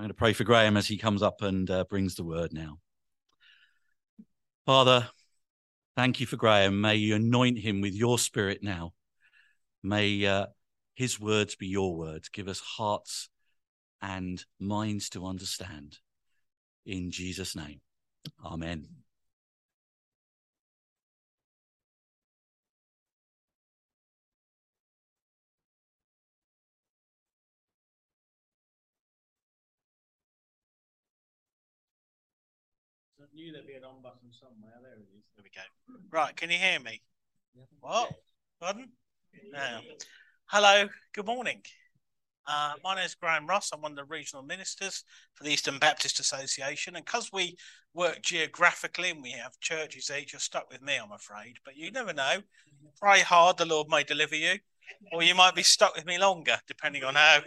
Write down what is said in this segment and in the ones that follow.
I'm going to pray for Graeme as he comes up and uh, brings the word now. Father, thank you for Graeme. May you anoint him with your spirit now. May uh, his words be your words. Give us hearts and minds to understand. In Jesus' name, amen. Knew there'd be an on button somewhere. There it is. There we go. Right, can you hear me? What? Pardon? No. Hello, good morning. Uh, my name is Graeme Ross. I'm one of the regional ministers for the Eastern Baptist Association. And because we work geographically and we have churches each, you're stuck with me, I'm afraid. But you never know. Pray hard, the Lord may deliver you. Or you might be stuck with me longer, depending on how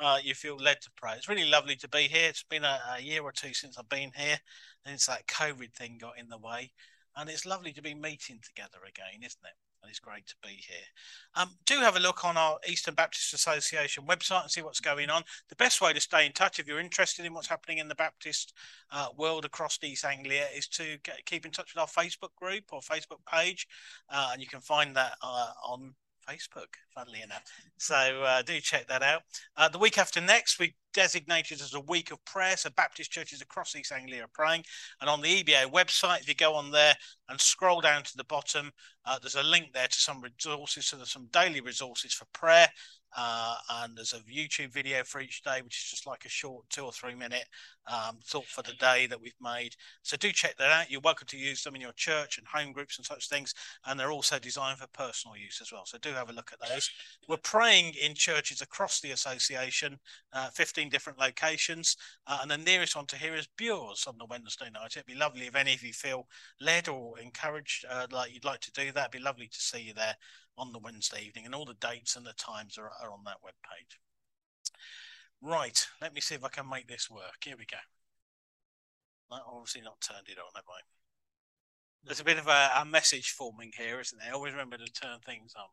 uh, you feel led to pray. It's really lovely to be here. It's been a, a year or two since I've been here. And it's that COVID thing got in the way. And it's lovely to be meeting together again, isn't it? And it's great to be here. Um, do have a look on our Eastern Baptist Association website and see what's going on. The best way to stay in touch if you're interested in what's happening in the Baptist uh, world across East Anglia is to get, keep in touch with our Facebook group or Facebook page. Uh, and you can find that uh, on Facebook, funnily enough. So uh, do check that out. Uh, the week after next, we designated as a week of prayer. So Baptist churches across East Anglia are praying. And on the EBA website, if you go on there and scroll down to the bottom, uh, there's a link there to some resources. So there's some daily resources for prayer. Uh, and there's a YouTube video for each day, which is just like a short two or three minute um, thought for the day that we've made. So do check that out. You're welcome to use them in your church and home groups and such things. And they're also designed for personal use as well. So do have a look at those. We're praying in churches across the association, uh, 15 different locations. Uh, and the nearest one to here is Bures on the Wednesday night. It'd be lovely if any of you feel led or encouraged, uh, like you'd like to do that. It'd be lovely to see you there on the Wednesday evening, and all the dates and the times are, are on that web page. Right, let me see if I can make this work. Here we go. I've obviously not turned it on, have I? There's a bit of a, a message forming here, isn't there? Always remember to turn things on.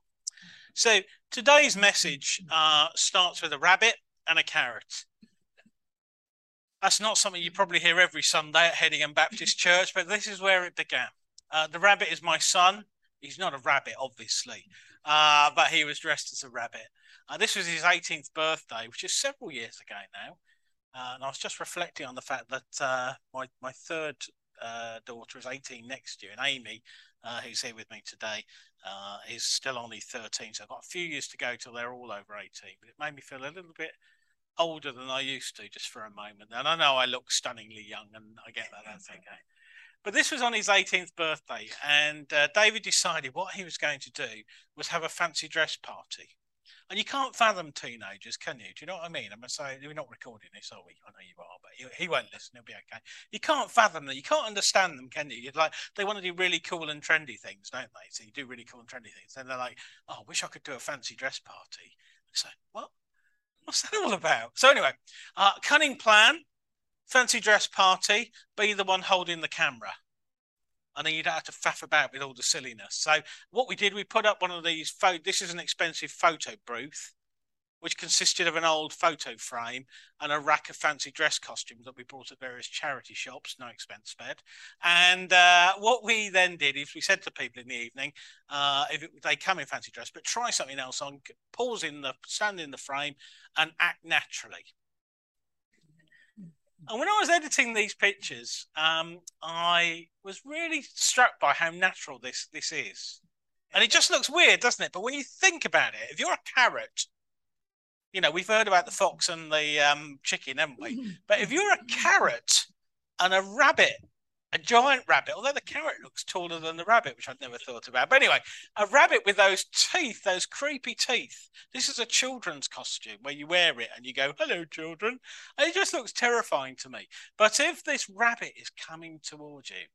So today's message uh, starts with a rabbit and a carrot. That's not something you probably hear every Sunday at Hedingham Baptist Church, but this is where it began. Uh, the rabbit is my son. He's not a rabbit, obviously, uh, but he was dressed as a rabbit. Uh, this was his 18th birthday, which is several years ago now. Uh, and I was just reflecting on the fact that uh, my, my third uh, daughter is 18 next year, and Amy, who's here with me today, is still only 13. So I've got a few years to go till they're all over 18. But it made me feel a little bit older than I used to just for a moment. And I know I look stunningly young, and I get that. That's okay. But this was on his 18th birthday, and uh, David decided what he was going to do was have a fancy dress party. And you can't fathom teenagers, can you? Do you know what I mean? I'm going to say, we're not recording this, are we? I know you are, but he, he, won't listen. He'll be okay. You can't fathom them. You can't understand them, can you? You're like, they want to do really cool and trendy things, don't they? So you do really cool and trendy things. And they're like, oh, I wish I could do a fancy dress party. So, what? What's that all about? So, anyway, uh, cunning plan fancy dress party, be the one holding the camera. And then you don't have to faff about with all the silliness. So what we did, we put up one of these. Pho- this is an expensive photo booth, which consisted of an old photo frame and a rack of fancy dress costumes that we bought at various charity shops, no expense spared. And uh, what we then did is we said to people in the evening, uh, if it, they come in fancy dress, but try something else on, pause in the stand in the frame, and act naturally. And when I was editing these pictures, um, I was really struck by how natural this this is. And it just looks weird, doesn't it? But when you think about it, if you're a carrot, you know, we've heard about the fox and the um, chicken, haven't we? But if you're a carrot and a rabbit a giant rabbit, although the carrot looks taller than the rabbit, which I'd never thought about. But anyway, a rabbit with those teeth, those creepy teeth. This is a children's costume where you wear it and you go, hello, children. And it just looks terrifying to me. But if this rabbit is coming towards you,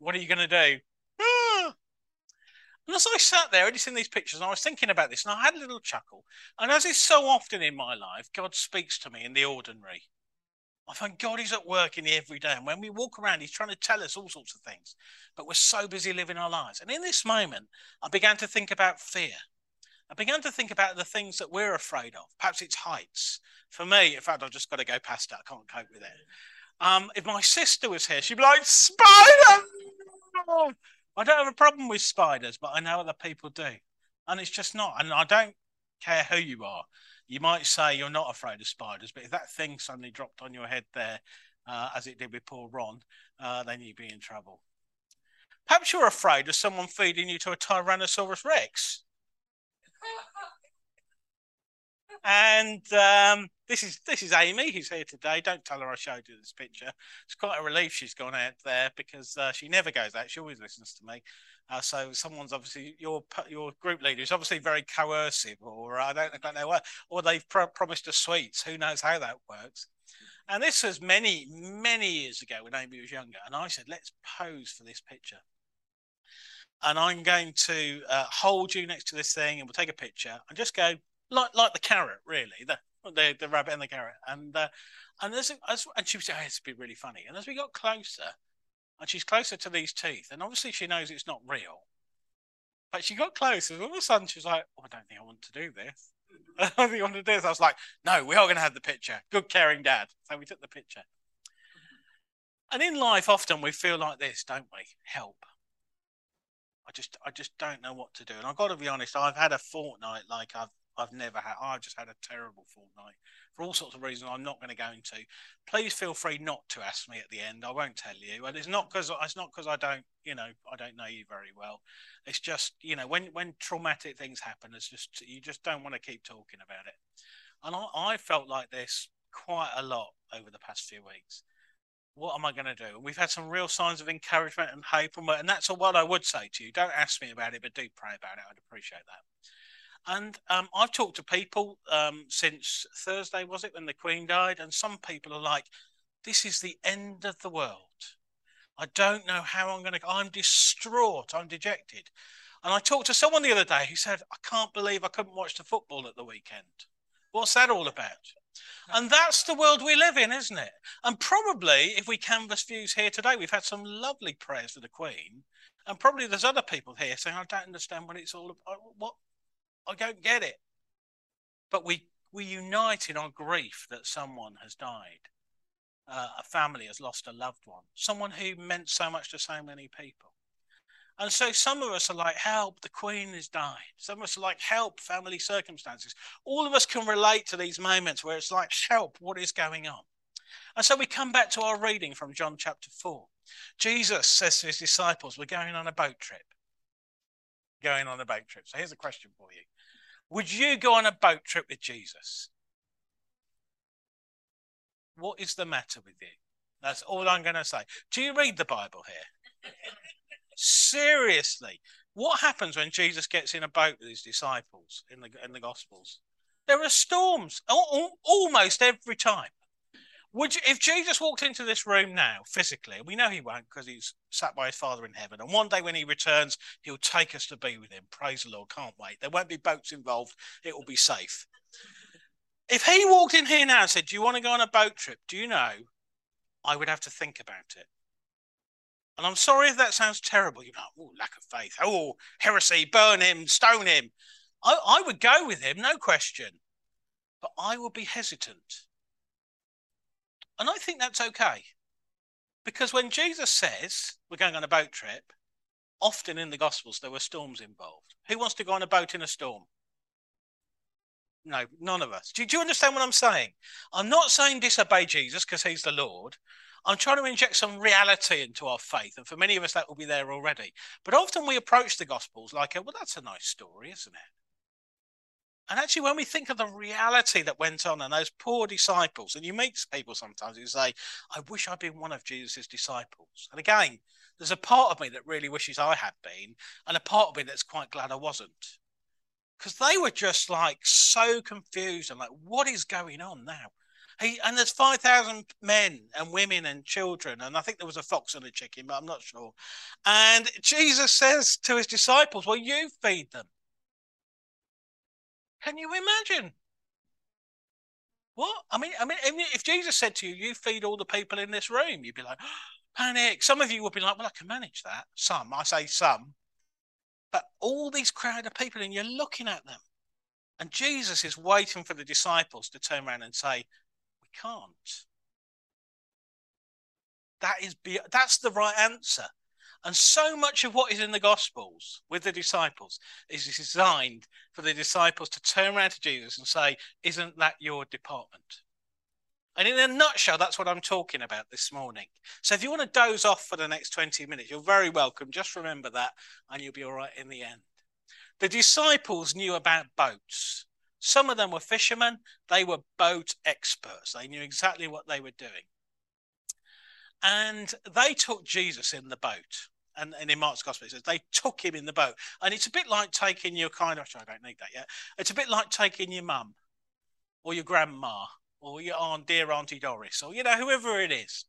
what are you going to do? Ah! And as I sat there editing these pictures, and I was thinking about this, and I had a little chuckle. And as is so often in my life, God speaks to me in the ordinary. I find God is at work in the everyday. And when we walk around, He's trying to tell us all sorts of things. But we're so busy living our lives. And in this moment, I began to think about fear. I began to think about the things that we're afraid of. Perhaps it's heights. For me, in fact, I've just got to go past it. I can't cope with it. Um, if my sister was here, she'd be like, Spider! I don't have a problem with spiders, but I know other people do. And it's just not. And I don't care who you are. You might say you're not afraid of spiders, but if that thing suddenly dropped on your head there, uh, as it did with poor Ron, uh, then you'd be in trouble. Perhaps you're afraid of someone feeding you to a Tyrannosaurus Rex. and um, this is this is Amy who's here today. Don't tell her I showed you this picture. It's quite a relief she's gone out there because uh, she never goes out. She always listens to me. Uh, so someone's obviously your your group leader is obviously very coercive, or I don't I don't know what, or they've pro- promised us sweets. Who knows how that works? And this was many many years ago when Amy was younger, and I said, let's pose for this picture and I'm going to uh, hold you next to this thing, and we'll take a picture and just go like like the carrot, really, the the, the rabbit and the carrot, and uh, and as, and she was saying, oh, it's be really funny. And as we got closer, and she's closer to these teeth, and obviously she knows it's not real, but she got closer, and all of a sudden she's like, oh, I don't think I want to do this. I don't think I want to do this. I was like, no, we are going to have the picture. Good caring dad. So we took the picture. And in life, often we feel like this, don't we? Help. I just I just don't know what to do. And I've got to be honest, I've had a fortnight like I've I've never had. I've just had a terrible fortnight for all sorts of reasons. I'm not going to go into. Please feel free not to ask me at the end. I won't tell you. And it's not because it's not because I don't you know I don't know you very well. It's just you know when when traumatic things happen, it's just you just don't want to keep talking about it. And I, I felt like this quite a lot over the past few weeks what am I going to do? And we've had some real signs of encouragement and hope, and, and that's what I would say to you. Don't ask me about it, but do pray about it. I'd appreciate that. And um, I've talked to people um, since Thursday, was it, when the Queen died? And some people are like, this is the end of the world. I don't know how I'm going to, I'm distraught, I'm dejected. And I talked to someone the other day who said, I can't believe I couldn't watch the football at the weekend. What's that all about? And that's the world we live in, isn't it? And probably if we canvass views here today, we've had some lovely prayers for the Queen. And probably there's other people here saying, I don't understand what it's all about. What? I don't get it. But we, we unite in our grief that someone has died. Uh, a family has lost a loved one, someone who meant so much to so many people. And so some of us are like, help, the Queen has died. Some of us are like, help, family circumstances. All of us can relate to these moments where it's like, help, what is going on? And so we come back to our reading from John chapter 4. Jesus says to his disciples, We're going on a boat trip. Going on a boat trip. So here's a question for you Would you go on a boat trip with Jesus? What is the matter with you? That's all I'm going to say. Do you read the Bible here? Seriously, what happens when Jesus gets in a boat with his disciples in the in the Gospels? There are storms almost every time. Would you, if Jesus walked into this room now physically, we know he won't because he's sat by his Father in heaven, and one day when he returns, he'll take us to be with him. Praise the Lord! Can't wait. There won't be boats involved. It will be safe. If he walked in here now and said, "Do you want to go on a boat trip?" Do you know? I would have to think about it. And I'm sorry if that sounds terrible. You're like, oh, lack of faith. Oh, heresy, burn him, stone him. I, I would go with him, no question. But I would be hesitant. And I think that's okay. Because when Jesus says we're going on a boat trip, often in the Gospels there were storms involved. Who wants to go on a boat in a storm? No, none of us. Do, do you understand what I'm saying? I'm not saying disobey Jesus because he's the Lord. I'm trying to inject some reality into our faith. And for many of us, that will be there already. But often we approach the Gospels like, well, that's a nice story, isn't it? And actually, when we think of the reality that went on and those poor disciples, and you meet people sometimes who say, I wish I'd been one of Jesus' disciples. And again, there's a part of me that really wishes I had been, and a part of me that's quite glad I wasn't. Because they were just like so confused and like, what is going on now? He and there's five thousand men and women and children, and I think there was a fox and a chicken, but I'm not sure. And Jesus says to his disciples, "Well, you feed them." Can you imagine? What I mean, I mean, if Jesus said to you, "You feed all the people in this room," you'd be like, oh, "Panic!" Some of you would be like, "Well, I can manage that." Some, I say some, but all these crowd of people, and you're looking at them And Jesus is waiting for the disciples to turn around and say, We can't. That is be- that's the right answer. And so much of what is in the Gospels with the disciples is designed for the disciples to turn around to Jesus and say, Isn't that your department? And in a nutshell, that's what I'm talking about this morning. So if you want to doze off for the next 20 minutes, you're very welcome. Just remember that, and you'll be all right in the end. The disciples knew about boats. Some of them were fishermen, they were boat experts. They knew exactly what they were doing. And they took Jesus in the boat. And, and in Mark's gospel, it says they took him in the boat. And it's a bit like taking your kind of, I don't need that yet. It's a bit like taking your mum or your grandma or your aunt, dear Auntie Doris, or you know, whoever it is.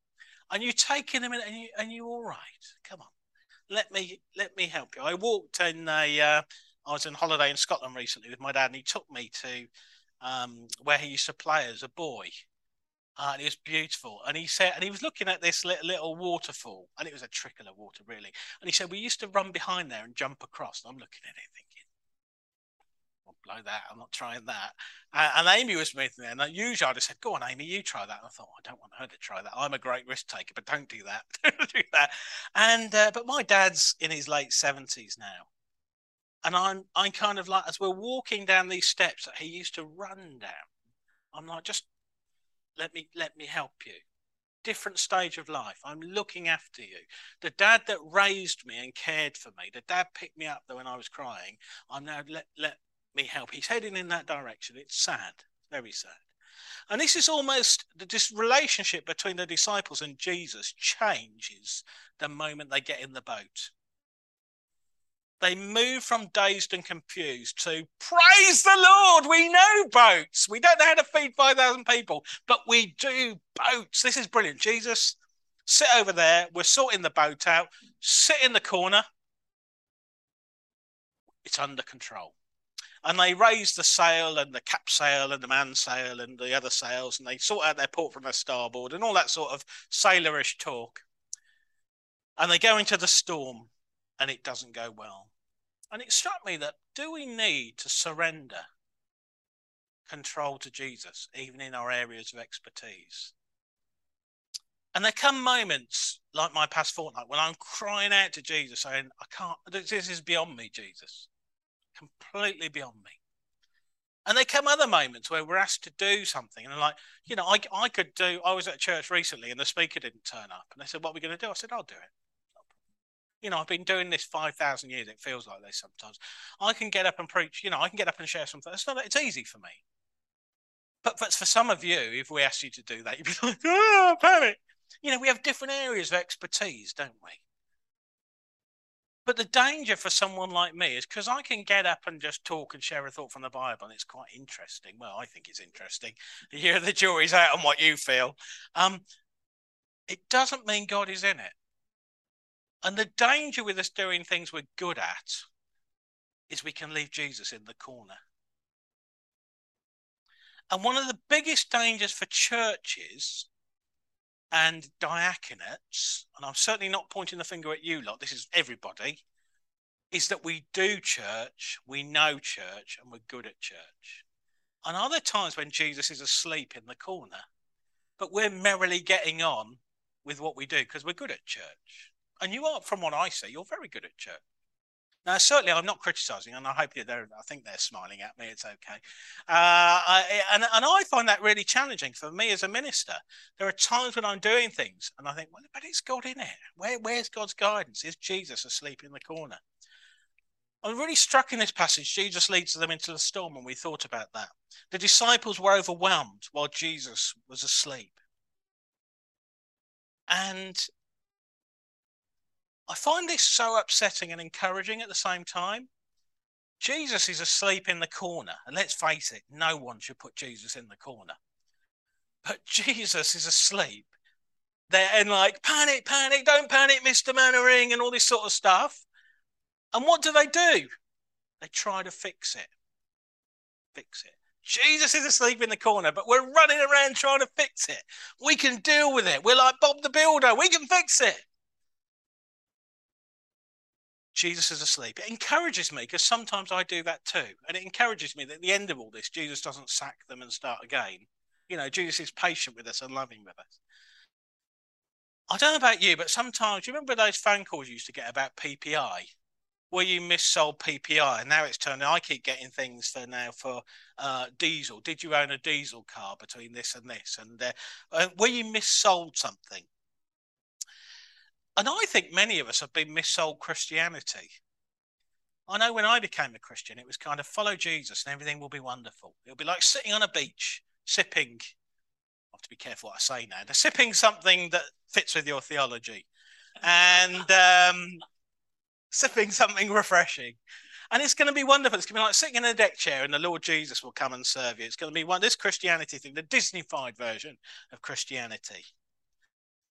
And you're taking them in and you and you're all right. Come on. Let me let me help you. I walked in a uh, I was on holiday in Scotland recently with my dad, and he took me to um, where he used to play as a boy. And it was beautiful. And he said, and he was looking at this little, waterfall, and it was a trickle of water, really. And he said, we used to run behind there and jump across. And I'm looking at it thinking, I'll blow that. I'm not trying that. Uh, and Amy was with me, and usually I'd have said, go on, Amy, you try that. And I thought, I don't want her to try that. I'm a great risk taker, but don't do that. don't do that. And uh, but my dad's in his late 70s now and I'm I'm kind of like as we're walking down these steps that he used to run down, I'm like, just let me let me help you. Different stage of life. I'm looking after you. The dad that raised me and cared for me, the dad picked me up when I was crying. I'm now let let me help. He's heading in that direction. It's sad, very sad. And this is almost the this relationship between the disciples and Jesus changes the moment they get in the boat. They move from dazed and confused to praise the Lord. We know boats. We don't know how to feed 5,000 people, but we do boats. This is brilliant. Jesus, sit over there. We're sorting the boat out. Sit in the corner. It's under control. And they raise the sail and the cap sail and the man sail and the other sails and they sort out their port from their starboard and all that sort of sailorish talk. And they go into the storm and it doesn't go well. And it struck me that do we need to surrender control to Jesus, even in our areas of expertise? And there come moments like my past fortnight when I'm crying out to Jesus, saying, I can't, this is beyond me, Jesus, completely beyond me. And there come other moments where we're asked to do something, and I'm like, you know, I, I could do. I was at church recently, and the speaker didn't turn up, and they said, "What are we going to do?" I said, "I'll do it." You know, I've been doing this 5,000 years. It feels like this sometimes. I can get up and preach, you know, I can get up and share something. It's not, that it's easy for me. But, but for some of you, if we ask you to do that, you'd be like, oh, panic. You know, we have different areas of expertise, don't we? But the danger for someone like me is because I can get up and just talk and share a thought from the Bible, and it's quite interesting. Well, I think it's interesting. Here, the jury's out on what you feel. Um, it doesn't mean God is in it. And the danger with us doing things we're good at is we can leave Jesus in the corner. And one of the biggest dangers for churches and diaconates, and I'm certainly not pointing the finger at you lot, this is everybody, is that we do church, we know church, and we're good at church. And are there times when Jesus is asleep in the corner, but we're merrily getting on with what we do because we're good at church? And you are, from what I see, you're very good at church. Now, certainly, I'm not criticising, and I hope they're. I think they're smiling at me. It's okay, uh, I, and and I find that really challenging for me as a minister. There are times when I'm doing things, and I think, well, but it's God in it. Where where's God's guidance? Is Jesus asleep in the corner? I'm really struck in this passage. Jesus leads them into the storm, and we thought about that. The disciples were overwhelmed while Jesus was asleep, and I find this so upsetting and encouraging at the same time. Jesus is asleep in the corner, and let's face it, no one should put Jesus in the corner. But Jesus is asleep. They're in like panic, panic, don't panic, Mr. Mainwaring, and all this sort of stuff. And what do they do? They try to fix it. Fix it. Jesus is asleep in the corner, but we're running around trying to fix it. We can deal with it. We're like Bob the Builder. We can fix it. Jesus is asleep. It encourages me because sometimes I do that too. And it encourages me that at the end of all this, Jesus doesn't sack them and start again. You know, Jesus is patient with us and loving with us. I don't know about you, but sometimes, you remember those phone calls you used to get about PPI? Where you missold PPI and now it's turning, I keep getting things for now for uh, diesel. Did you own a diesel car between this and this? And uh, uh, where you missold something and I think many of us have been missold Christianity. I know when I became a Christian, it was kind of follow Jesus and everything will be wonderful. It'll be like sitting on a beach, sipping. I have to be careful what I say now. They're sipping something that fits with your theology and um, sipping something refreshing. And it's going to be wonderful. It's going to be like sitting in a deck chair and the Lord Jesus will come and serve you. It's going to be one this Christianity thing, the Disneyfied version of Christianity.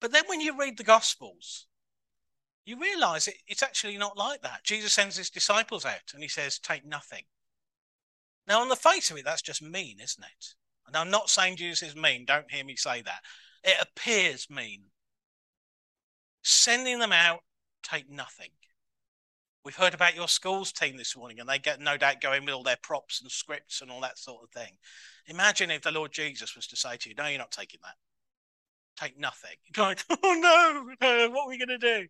But then when you read the Gospels, you realize it, it's actually not like that. Jesus sends his disciples out and he says, Take nothing. Now, on the face of it, that's just mean, isn't it? And I'm not saying Jesus is mean, don't hear me say that. It appears mean. Sending them out, take nothing. We've heard about your schools team this morning, and they get no doubt going with all their props and scripts and all that sort of thing. Imagine if the Lord Jesus was to say to you, No, you're not taking that. Take nothing. You're like, Oh no, no what are we going to do?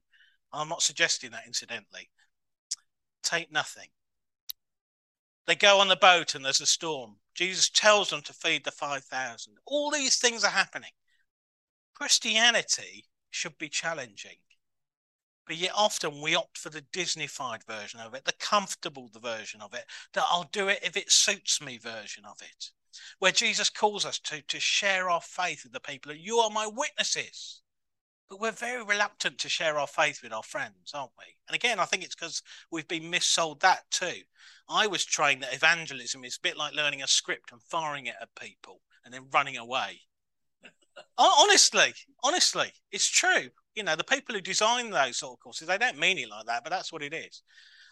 I'm not suggesting that, incidentally. Take nothing. They go on the boat and there's a storm. Jesus tells them to feed the 5,000. All these things are happening. Christianity should be challenging. But yet often we opt for the Disneyfied version of it, the comfortable version of it, that I'll do it if it suits me version of it. Where Jesus calls us to, to share our faith with the people. You are my witnesses. But we're very reluctant to share our faith with our friends, aren't we? And again, I think it's because we've been missold that too. I was trained that evangelism is a bit like learning a script and firing it at people and then running away. honestly, honestly, it's true. You know, the people who design those sort of courses, they don't mean it like that, but that's what it is.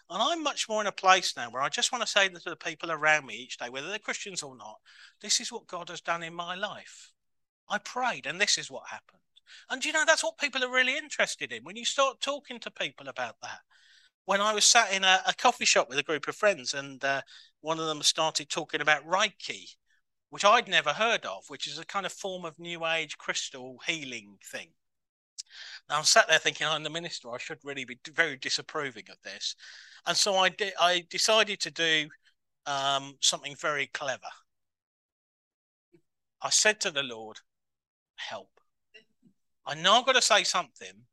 And I'm much more in a place now where I just want to say to the people around me each day, whether they're Christians or not, this is what God has done in my life. I prayed, and this is what happened. And you know, that's what people are really interested in when you start talking to people about that. When I was sat in a, a coffee shop with a group of friends, and uh, one of them started talking about Reiki, which I'd never heard of, which is a kind of form of New Age crystal healing thing. Now I'm sat there thinking, I'm the minister. I should really be very disapproving of this, and so I did. I decided to do um, something very clever. I said to the Lord, "Help." I know I've got to say something,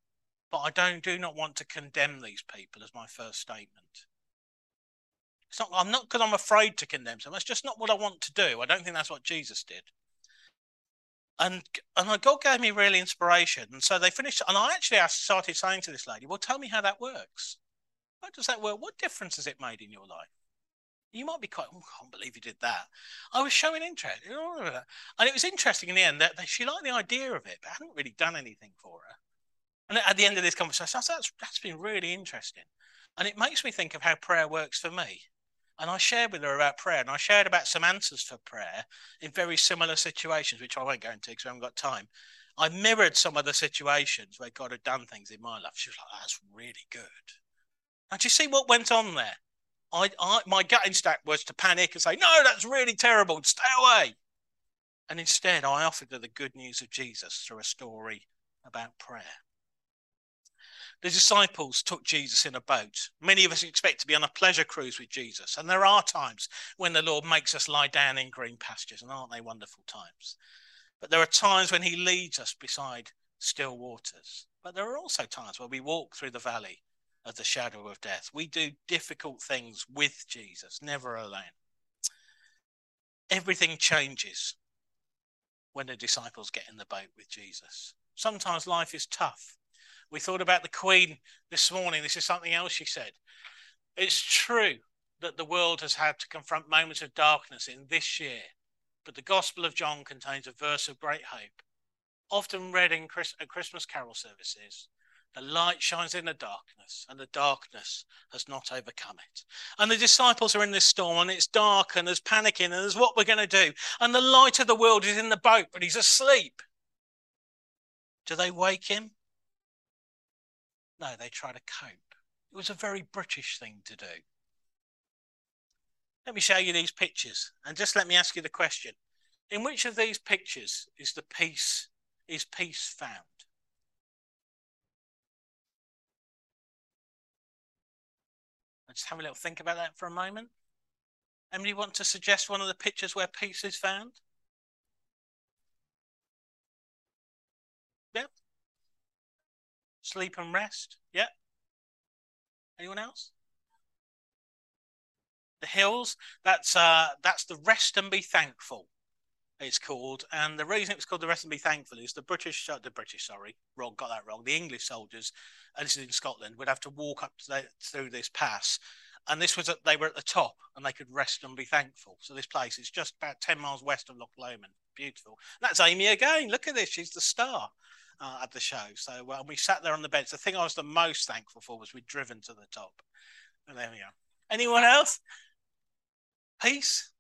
but I don't do not want to condemn these people as my first statement. It's not, I'm not because I'm afraid to condemn them. That's just not what I want to do. I don't think that's what Jesus did. And and God gave me really inspiration. And so they finished. And I actually I started saying to this lady, "Well, tell me how that works. How does that work? What difference has it made in your life?" You might be quite, oh, I can't believe you did that. I was showing interest. And it was interesting in the end that she liked the idea of it, but hadn't really done anything for her. And at the end of this conversation, I said, that's, that's been really interesting. And it makes me think of how prayer works for me. And I shared with her about prayer, and I shared about some answers for prayer in very similar situations, which I won't go into because I haven't got time. I mirrored some of the situations where God had done things in my life. She was like, that's really good. And do you see what went on there? I, I, my gut instinct was to panic and say, no, that's really terrible. Stay away. And instead, I offered her the good news of Jesus through a story about prayer. The disciples took Jesus in a boat. Many of us expect to be on a pleasure cruise with Jesus. And there are times when the Lord makes us lie down in green pastures, and aren't they wonderful times? But there are times when he leads us beside still waters. But there are also times where we walk through the valley of the shadow of death. We do difficult things with Jesus, never alone. Everything changes when the disciples get in the boat with Jesus. Sometimes life is tough. We thought about the Queen this morning. This is something else she said. It's true that the world has had to confront moments of darkness in this year, but the Gospel of John contains a verse of great hope, often read in Chris- at Christmas carol services the light shines in the darkness, and the darkness has not overcome it. And the disciples are in this storm, and it's dark, and there's panicking, and there's what we're going to do. And the light of the world is in the boat, but he's asleep. Do they wake him? No, they try to cope. It was a very British thing to do. Let me show you these pictures and just let me ask you the question. In which of these pictures is the peace is peace found? Let's have a little think about that for a moment. Emily, want to suggest one of the pictures where peace is found? Yep. Sleep and rest. Yep. Anyone else? The hills. That's uh that's the rest and be thankful. It's called, and the reason it was called the rest and be thankful is the British, uh, the British, sorry, wrong, got that wrong. The English soldiers, and this is in Scotland, would have to walk up to the, through this pass, and this was at, they were at the top and they could rest and be thankful. So this place is just about 10 miles west of Loch Lomond. Beautiful. And that's Amy again. Look at this. She's the star uh, at the show. So well, we sat there on the bench. The thing I was the most thankful for was we'd driven to the top. And there we go. Anyone else? Peace?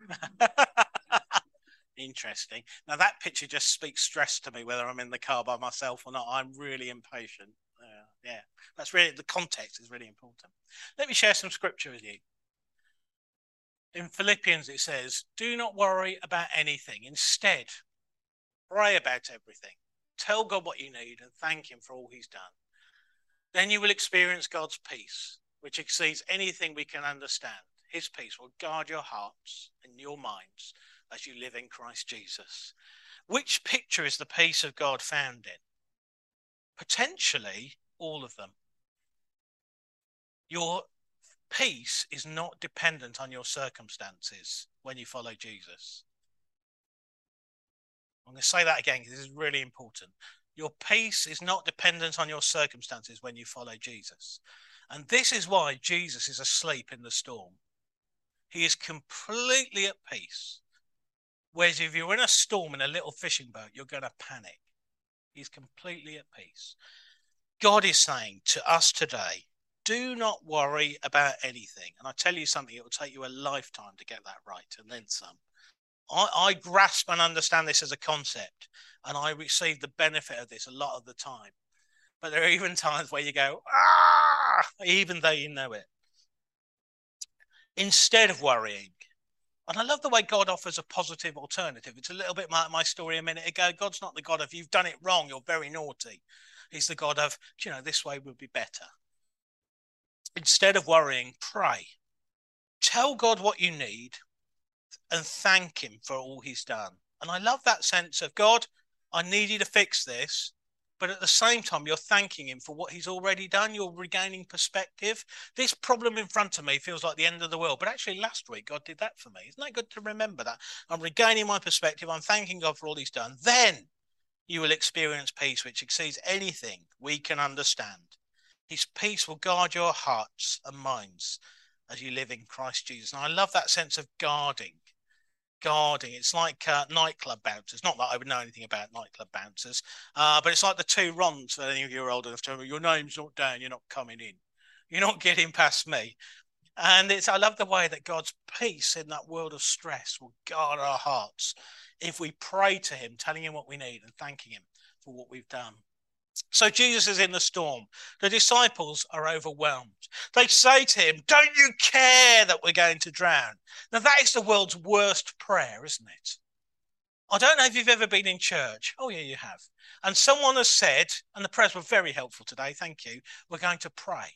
Interesting. Now that picture just speaks stress to me, whether I'm in the car by myself or not. I'm really impatient. Uh, yeah, that's really the context is really important. Let me share some scripture with you. In Philippians, it says, Do not worry about anything. Instead, pray about everything. Tell God what you need and thank Him for all He's done. Then you will experience God's peace, which exceeds anything we can understand. His peace will guard your hearts and your minds as you live in Christ Jesus. Which picture is the peace of God found in? potentially all of them. Your peace is not dependent on your circumstances when you follow Jesus. I'm going to say that again because this is really important. Your peace is not dependent on your circumstances when you follow Jesus. And this is why Jesus is asleep in the storm. He is completely at peace. Whereas if you're in a storm in a little fishing boat, you're going to panic. He's completely at peace. God is saying to us today, do not worry about anything. And I tell you something, it will take you a lifetime to get that right and then some. I, I grasp and understand this as a concept, and I receive the benefit of this a lot of the time. But there are even times where you go, ah, even though you know it. Instead of worrying, and I love the way God offers a positive alternative. It's a little bit like my story a minute ago. God's not the God of you've done it wrong, you're very naughty. He's the God of, you know, this way would be better. Instead of worrying, pray. Tell God what you need and thank Him for all He's done. And I love that sense of God, I need you to fix this but at the same time, you're thanking him for what he's already done. You're regaining perspective. This problem in front of me feels like the end of the world, but actually, last week, God did that for me. Isn't that good to remember that? I'm regaining my perspective. I'm thanking God for all he's done. Then you will experience peace which exceeds anything we can understand. His peace will guard your hearts and minds as you live in Christ Jesus. And I love that sense of guarding guarding. It's like uh, nightclub bouncers. Not that I would know anything about nightclub bouncers, uh, but it's like the two Rons for any of you are old enough to remember. Your name's not down. You're not coming in. You're not getting past me. And it's I love the way that God's peace in that world of stress will guard our hearts if we pray to Him, telling Him what we need and thanking Him for what we've done. So Jesus is in the storm. The disciples are overwhelmed. They say to him, Don't you care that we're going to drown? Now, that is the world's worst prayer, isn't it? I don't know if you've ever been in church. Oh, yeah, you have. And someone has said, and the prayers were very helpful today, thank you, we're going to pray.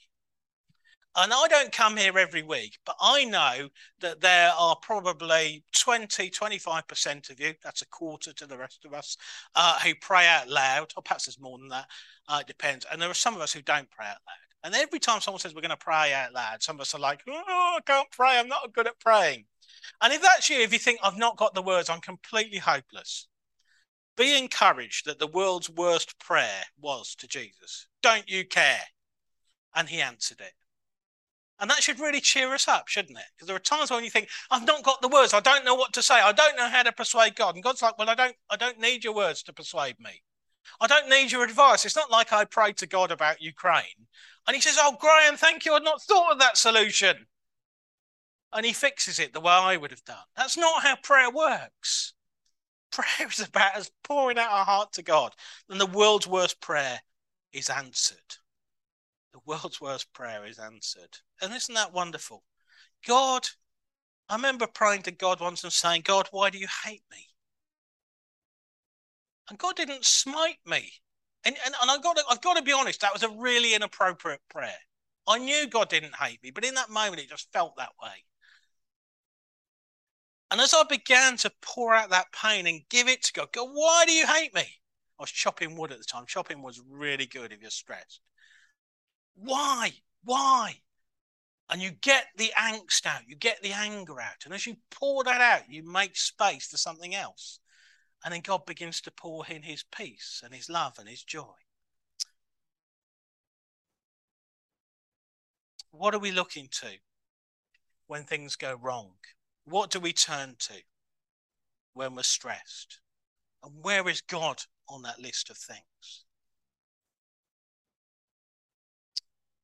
And I don't come here every week, but I know that there are probably 20, 25% of you, that's a quarter to the rest of us, uh, who pray out loud, or perhaps there's more than that, uh, it depends. And there are some of us who don't pray out loud. And every time someone says we're going to pray out loud, some of us are like, oh, I can't pray, I'm not good at praying. And if that's you, if you think I've not got the words, I'm completely hopeless, be encouraged that the world's worst prayer was to Jesus. Don't you care? And he answered it. And that should really cheer us up, shouldn't it? Because there are times when you think, I've not got the words, I don't know what to say, I don't know how to persuade God. And God's like, Well, I don't I don't need your words to persuade me. I don't need your advice. It's not like I prayed to God about Ukraine. And he says, Oh, Graeme, thank you. I'd not thought of that solution. And he fixes it the way I would have done. That's not how prayer works. Prayer is about us pouring out our heart to God. And the world's worst prayer is answered. The world's worst prayer is answered. And isn't that wonderful? God, I remember praying to God once and saying, God, why do you hate me? And God didn't smite me. And, and, and I've, got to, I've got to be honest, that was a really inappropriate prayer. I knew God didn't hate me, but in that moment, it just felt that way. And as I began to pour out that pain and give it to God, God, why do you hate me? I was chopping wood at the time. Chopping was really good if you're stressed. Why? Why? And you get the angst out, you get the anger out. And as you pour that out, you make space for something else. And then God begins to pour in his peace and his love and his joy. What are we looking to when things go wrong? What do we turn to when we're stressed? And where is God on that list of things?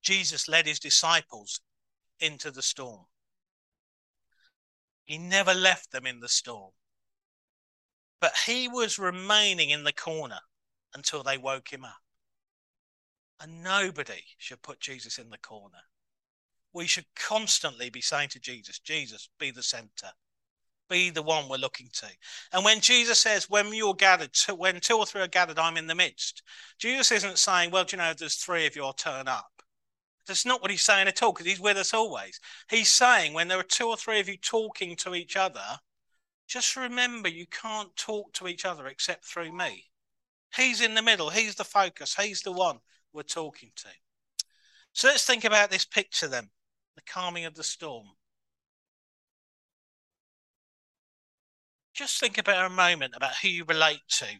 Jesus led his disciples into the storm. He never left them in the storm. But he was remaining in the corner until they woke him up. And nobody should put Jesus in the corner. We should constantly be saying to Jesus, Jesus, be the center. Be the one we're looking to. And when Jesus says, when you're gathered, when two or three are gathered, I'm in the midst, Jesus isn't saying, well, do you know, there's three of you, I'll turn up. That's not what he's saying at all, because he's with us always. He's saying, when there are two or three of you talking to each other, just remember, you can't talk to each other except through me. He's in the middle. He's the focus. He's the one we're talking to. So let's think about this picture then the calming of the storm. Just think about a moment about who you relate to.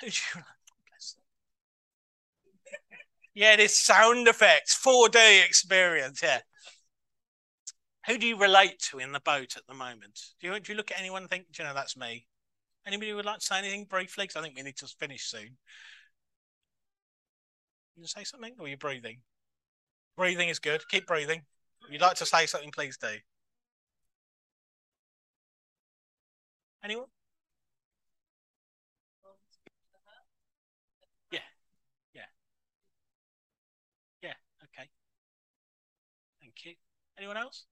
Who do you Yeah, it is sound effects, 4D experience. Yeah. Who do you relate to in the boat at the moment? Do you, do you look at anyone and think, you know, that's me? Anybody would like to say anything briefly? Because I think we need to finish soon. You say something or are you breathing? Breathing is good. Keep breathing. If you'd like to say something, please do. Anyone? Yeah. Yeah. Yeah. Okay. Thank you. Anyone else?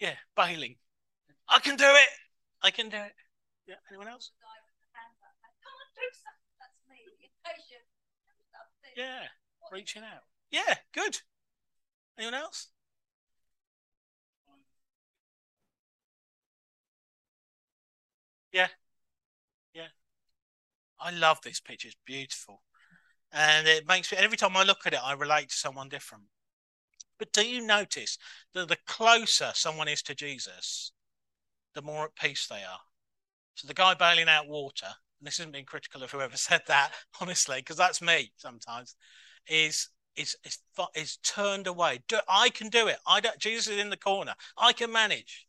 Yeah, bailing. I can do it. I can do it. Yeah. Anyone else? Yeah, reaching out. Yeah, good. Anyone else? Yeah, yeah. I love this picture. It's beautiful, and it makes me. Every time I look at it, I relate to someone different. But do you notice that the closer someone is to Jesus, the more at peace they are? So the guy bailing out water, and this isn't being critical of whoever said that, honestly, because that's me sometimes, is is is is turned away. Do, I can do it. I don't. Jesus is in the corner. I can manage,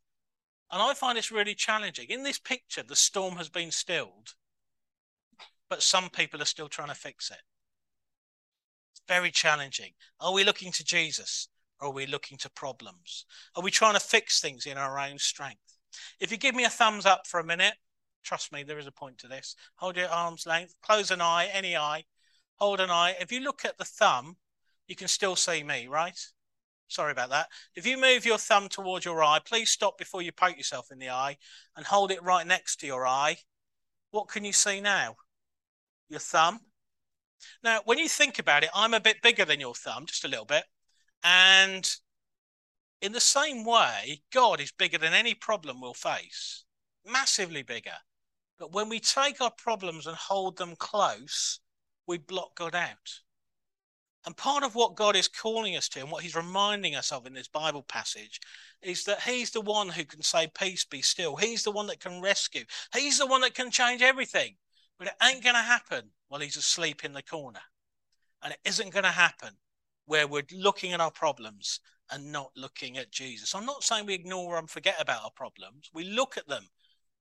and I find this really challenging. In this picture, the storm has been stilled, but some people are still trying to fix it. Very challenging. Are we looking to Jesus? Or are we looking to problems? Are we trying to fix things in our own strength? If you give me a thumbs up for a minute, trust me, there is a point to this. Hold your arm's length, close an eye, any eye, hold an eye. If you look at the thumb, you can still see me, right? Sorry about that. If you move your thumb towards your eye, please stop before you poke yourself in the eye and hold it right next to your eye. What can you see now? Your thumb. Now, when you think about it, I'm a bit bigger than your thumb, just a little bit. And in the same way, God is bigger than any problem we'll face, massively bigger. But when we take our problems and hold them close, we block God out. And part of what God is calling us to and what he's reminding us of in this Bible passage is that he's the one who can say, Peace be still. He's the one that can rescue. He's the one that can change everything. But it ain't going to happen while he's asleep in the corner. And it isn't going to happen where we're looking at our problems and not looking at Jesus. I'm not saying we ignore and forget about our problems. We look at them,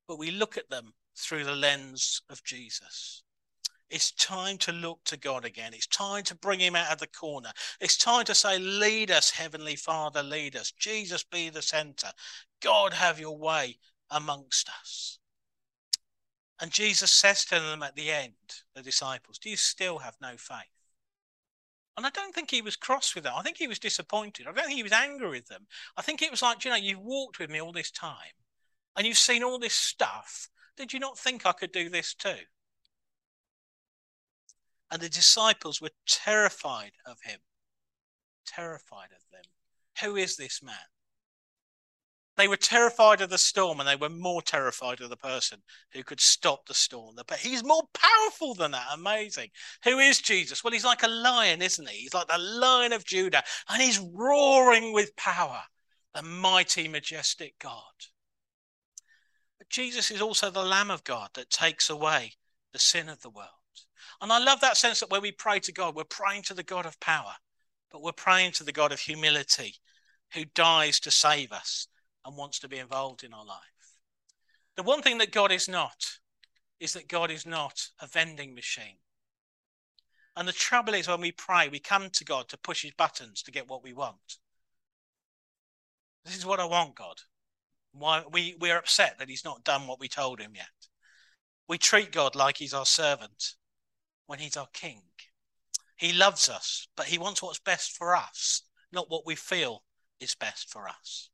but we look at them through the lens of Jesus. It's time to look to God again. It's time to bring him out of the corner. It's time to say, Lead us, Heavenly Father, lead us. Jesus be the center. God, have your way amongst us. And Jesus says to them at the end, the disciples, Do you still have no faith? And I don't think he was cross with them. I think he was disappointed. I don't think he was angry with them. I think it was like, you know, you've walked with me all this time and you've seen all this stuff. Did you not think I could do this too? And the disciples were terrified of him. Terrified of them. Who is this man? They were terrified of the storm and they were more terrified of the person who could stop the storm. But he's more powerful than that. Amazing. Who is Jesus? Well, he's like a lion, isn't he? He's like the lion of Judah and he's roaring with power, the mighty, majestic God. But Jesus is also the Lamb of God that takes away the sin of the world. And I love that sense that when we pray to God, we're praying to the God of power, but we're praying to the God of humility who dies to save us and wants to be involved in our life. The one thing that God is not is that God is not a vending machine. And the trouble is when we pray, we come to God to push his buttons to get what we want. This is what I want, God. Why we, we're upset that he's not done what we told him yet. We treat God like he's our servant when he's our king. He loves us, but he wants what's best for us, not what we feel is best for us.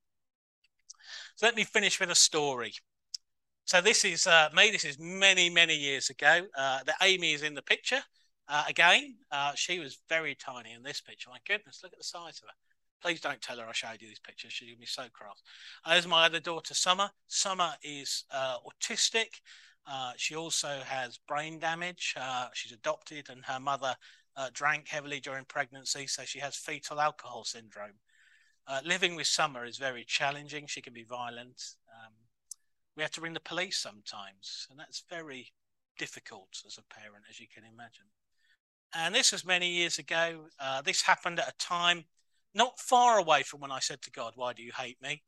So let me finish with a story. So this is uh, me. This is many, many years ago. Uh, the Amy is in the picture uh, again. Uh, she was very tiny in this picture. My goodness, look at the size of her. Please don't tell her I showed you these pictures. She's gonna be so cross. Uh, there's my other daughter, Summer. Summer is uh, autistic. She also has brain damage. she's adopted, and her mother drank heavily during pregnancy, so she has fetal alcohol syndrome. Uh, living with Summer is very challenging. She can be violent. Um, we have to ring the police sometimes, and that's very difficult as a parent, as you can imagine. And this was many years ago. Uh, this happened at a time not far away from when I said to God, Why do you hate me?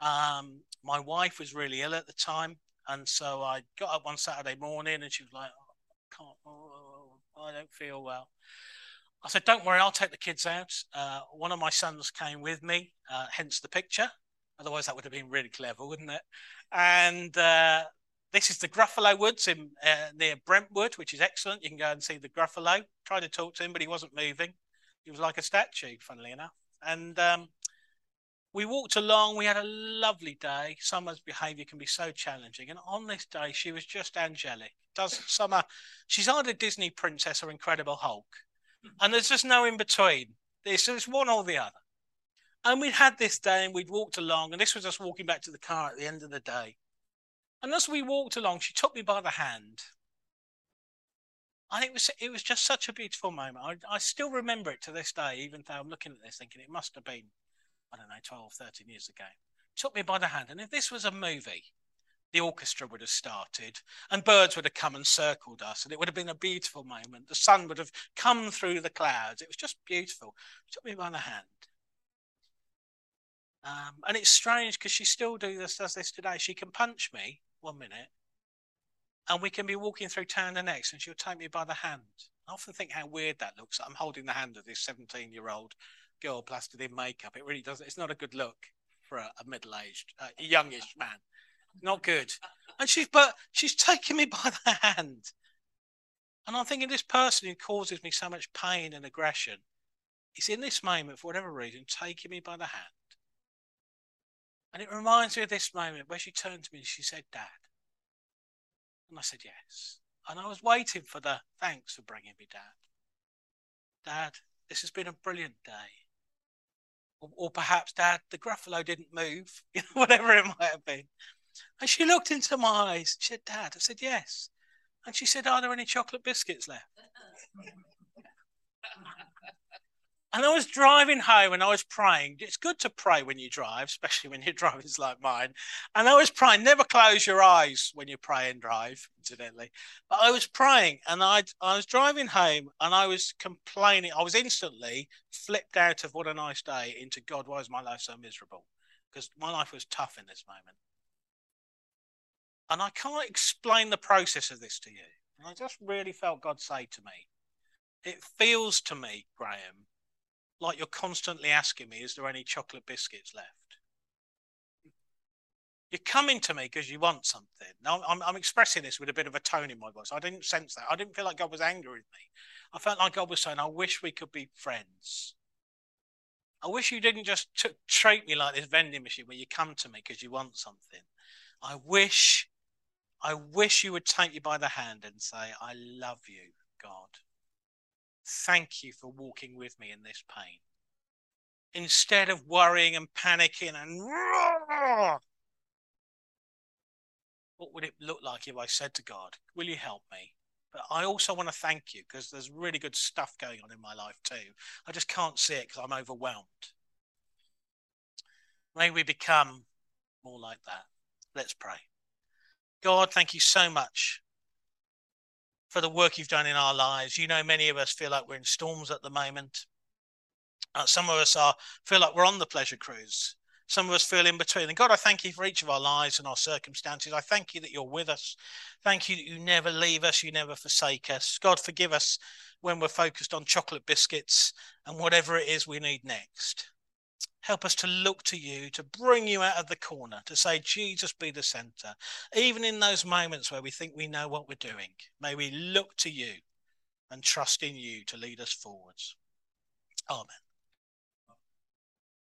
Um, my wife was really ill at the time. And so I got up one Saturday morning and she was like, oh, I can't, oh, I don't feel well. I said, "Don't worry, I'll take the kids out." Uh, one of my sons came with me, uh, hence the picture. Otherwise, that would have been really clever, wouldn't it? And uh, this is the Gruffalo Woods in uh, near Brentwood, which is excellent. You can go and see the Gruffalo. Tried to talk to him, but he wasn't moving. He was like a statue, funnily enough. And um, we walked along. We had a lovely day. Summer's behaviour can be so challenging, and on this day, she was just angelic. Does Summer? She's either Disney princess or Incredible Hulk and there's just no in between. It's just one or the other. And we'd had this day and we'd walked along, and this was us walking back to the car at the end of the day. And as we walked along, she took me by the hand. And it was it was just such a beautiful moment. I, I still remember it to this day, even though I'm looking at this thinking it must have been, I don't know, 12, 13 years ago. Took me by the hand. And if this was a movie, the orchestra would have started and birds would have come and circled us and it would have been a beautiful moment. The sun would have come through the clouds. It was just beautiful. She took me by the hand. Um, and it's strange because she still do this does this today. She can punch me one minute and we can be walking through town the next and she'll take me by the hand. I often think how weird that looks i'm holding the hand of this 17 year old girl plastered in makeup. It really doesn't it's not a good look for a, a middle-aged uh, youngish man not good. And she's but she's taking me by the hand. And I'm thinking this person who causes me so much pain and aggression is in this moment, for whatever reason, taking me by the hand. And it reminds me of this moment where she turned to me and she said, Dad. And I said, Yes. And I was waiting for the thanks for bringing me, Dad. Dad, this has been a brilliant day. Or, or perhaps, Dad, the Gruffalo didn't move, whatever it might have been. And she looked into my eyes. She said, Dad. I said, Yes. And she said, Are there any chocolate biscuits left? and I was driving home and I was praying. It's good to pray when you drive, especially when your driving's like mine. And I was praying, never close your eyes when you pray and drive, incidentally. But I was praying and I I was driving home and I was complaining. I was instantly flipped out of what a nice day into God, why is my life so miserable? Because my life was tough in this moment. And I can't explain the process of this to you. And I just really felt God say to me, it feels to me, Graeme, like you're constantly asking me, is there any chocolate biscuits left? You're coming to me because you want something. Now, I'm, I'm expressing this with a bit of a tone in my voice. I didn't sense that. I didn't feel like God was angry with me. I felt like God was saying, I wish we could be friends. I wish you didn't just t- treat me like this vending machine where you come to me because you want something. I wish, I wish you would take you by the hand and say, I love you, God. Thank you for walking with me in this pain. Instead of worrying and panicking and what would it look like if I said to God, Will you help me? But I also want to thank you because there's really good stuff going on in my life too. I just can't see it because I'm overwhelmed. May we become more like that. Let's pray. God, thank you so much for the work you've done in our lives. You know, many of us feel like we're in storms at the moment. Uh, some of us are feel like we're on the pleasure cruise. Some of us feel in between. And God, I thank you for each of our lives and our circumstances. I thank you that you're with us. Thank you that you never leave us, you never forsake us. God, forgive us when we're focused on chocolate biscuits and whatever it is we need next. Help us to look to you, to bring you out of the corner, to say, Jesus be the center. Even in those moments where we think we know what we're doing, may we look to you and trust in you to lead us forwards. Amen.